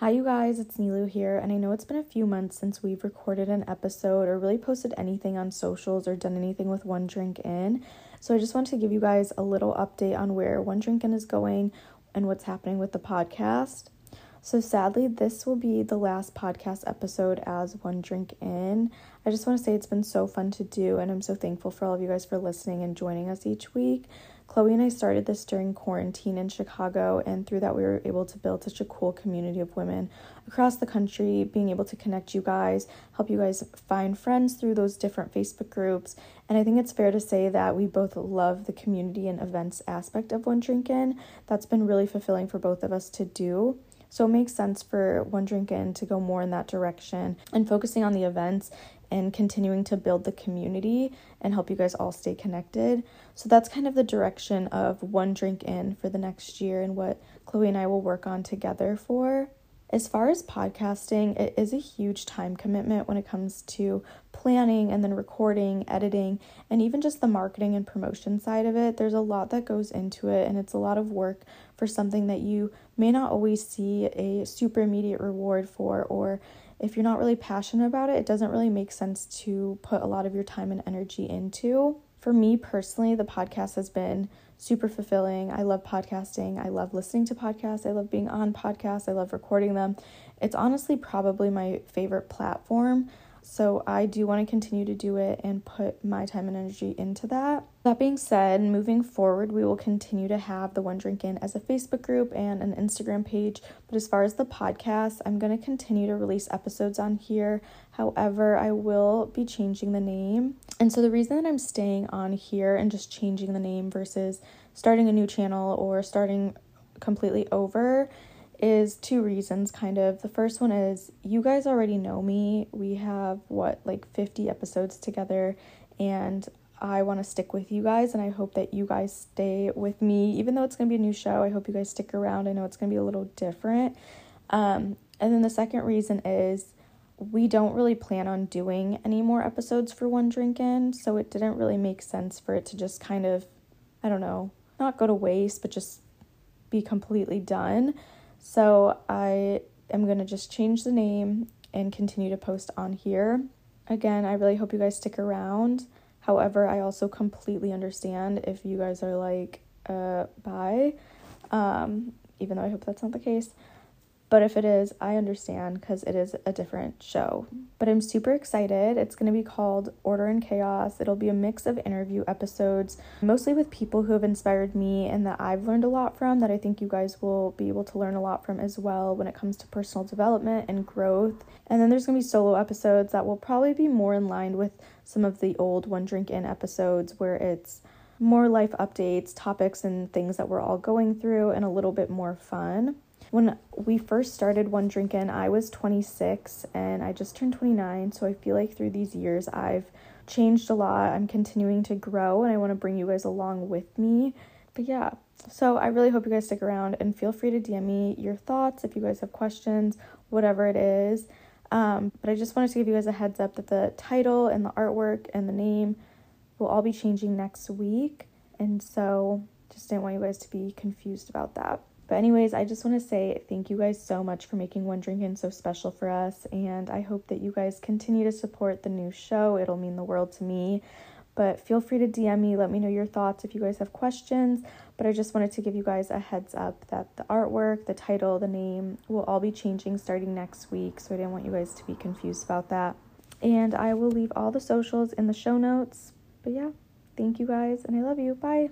Hi, you guys, it's Nilu here, and I know it's been a few months since we've recorded an episode or really posted anything on socials or done anything with One Drink In. So I just wanted to give you guys a little update on where One Drink In is going and what's happening with the podcast. So sadly, this will be the last podcast episode as One Drink In. I just want to say it's been so fun to do, and I'm so thankful for all of you guys for listening and joining us each week. Chloe and I started this during quarantine in Chicago, and through that, we were able to build such a cool community of women across the country, being able to connect you guys, help you guys find friends through those different Facebook groups. And I think it's fair to say that we both love the community and events aspect of One Drink In. That's been really fulfilling for both of us to do. So it makes sense for One Drink In to go more in that direction and focusing on the events and continuing to build the community and help you guys all stay connected. So that's kind of the direction of One Drink In for the next year and what Chloe and I will work on together for. As far as podcasting, it is a huge time commitment when it comes to planning and then recording, editing, and even just the marketing and promotion side of it. There's a lot that goes into it, and it's a lot of work for something that you may not always see a super immediate reward for, or if you're not really passionate about it, it doesn't really make sense to put a lot of your time and energy into. For me personally, the podcast has been super fulfilling. I love podcasting. I love listening to podcasts. I love being on podcasts. I love recording them. It's honestly probably my favorite platform. So I do want to continue to do it and put my time and energy into that. That being said, moving forward, we will continue to have the One Drink In as a Facebook group and an Instagram page. But as far as the podcast, I'm going to continue to release episodes on here. However, I will be changing the name. And so the reason that I'm staying on here and just changing the name versus starting a new channel or starting completely over is two reasons kind of. The first one is you guys already know me. We have what like 50 episodes together and I want to stick with you guys and I hope that you guys stay with me even though it's going to be a new show. I hope you guys stick around. I know it's going to be a little different. Um and then the second reason is we don't really plan on doing any more episodes for One Drink In, so it didn't really make sense for it to just kind of I don't know, not go to waste, but just be completely done. So I am going to just change the name and continue to post on here. Again, I really hope you guys stick around. However, I also completely understand if you guys are like, uh, bye. Um, even though I hope that's not the case. But if it is, I understand because it is a different show. But I'm super excited. It's going to be called Order and Chaos. It'll be a mix of interview episodes, mostly with people who have inspired me and that I've learned a lot from, that I think you guys will be able to learn a lot from as well when it comes to personal development and growth. And then there's going to be solo episodes that will probably be more in line with some of the old One Drink In episodes where it's more life updates, topics, and things that we're all going through, and a little bit more fun. When we first started One Drink In, I was 26 and I just turned 29. So I feel like through these years, I've changed a lot. I'm continuing to grow and I want to bring you guys along with me. But yeah, so I really hope you guys stick around and feel free to DM me your thoughts if you guys have questions, whatever it is. Um, but I just wanted to give you guys a heads up that the title and the artwork and the name will all be changing next week. And so just didn't want you guys to be confused about that. But, anyways, I just want to say thank you guys so much for making One Drink In so special for us. And I hope that you guys continue to support the new show. It'll mean the world to me. But feel free to DM me, let me know your thoughts if you guys have questions. But I just wanted to give you guys a heads up that the artwork, the title, the name will all be changing starting next week. So I didn't want you guys to be confused about that. And I will leave all the socials in the show notes. But yeah, thank you guys, and I love you. Bye.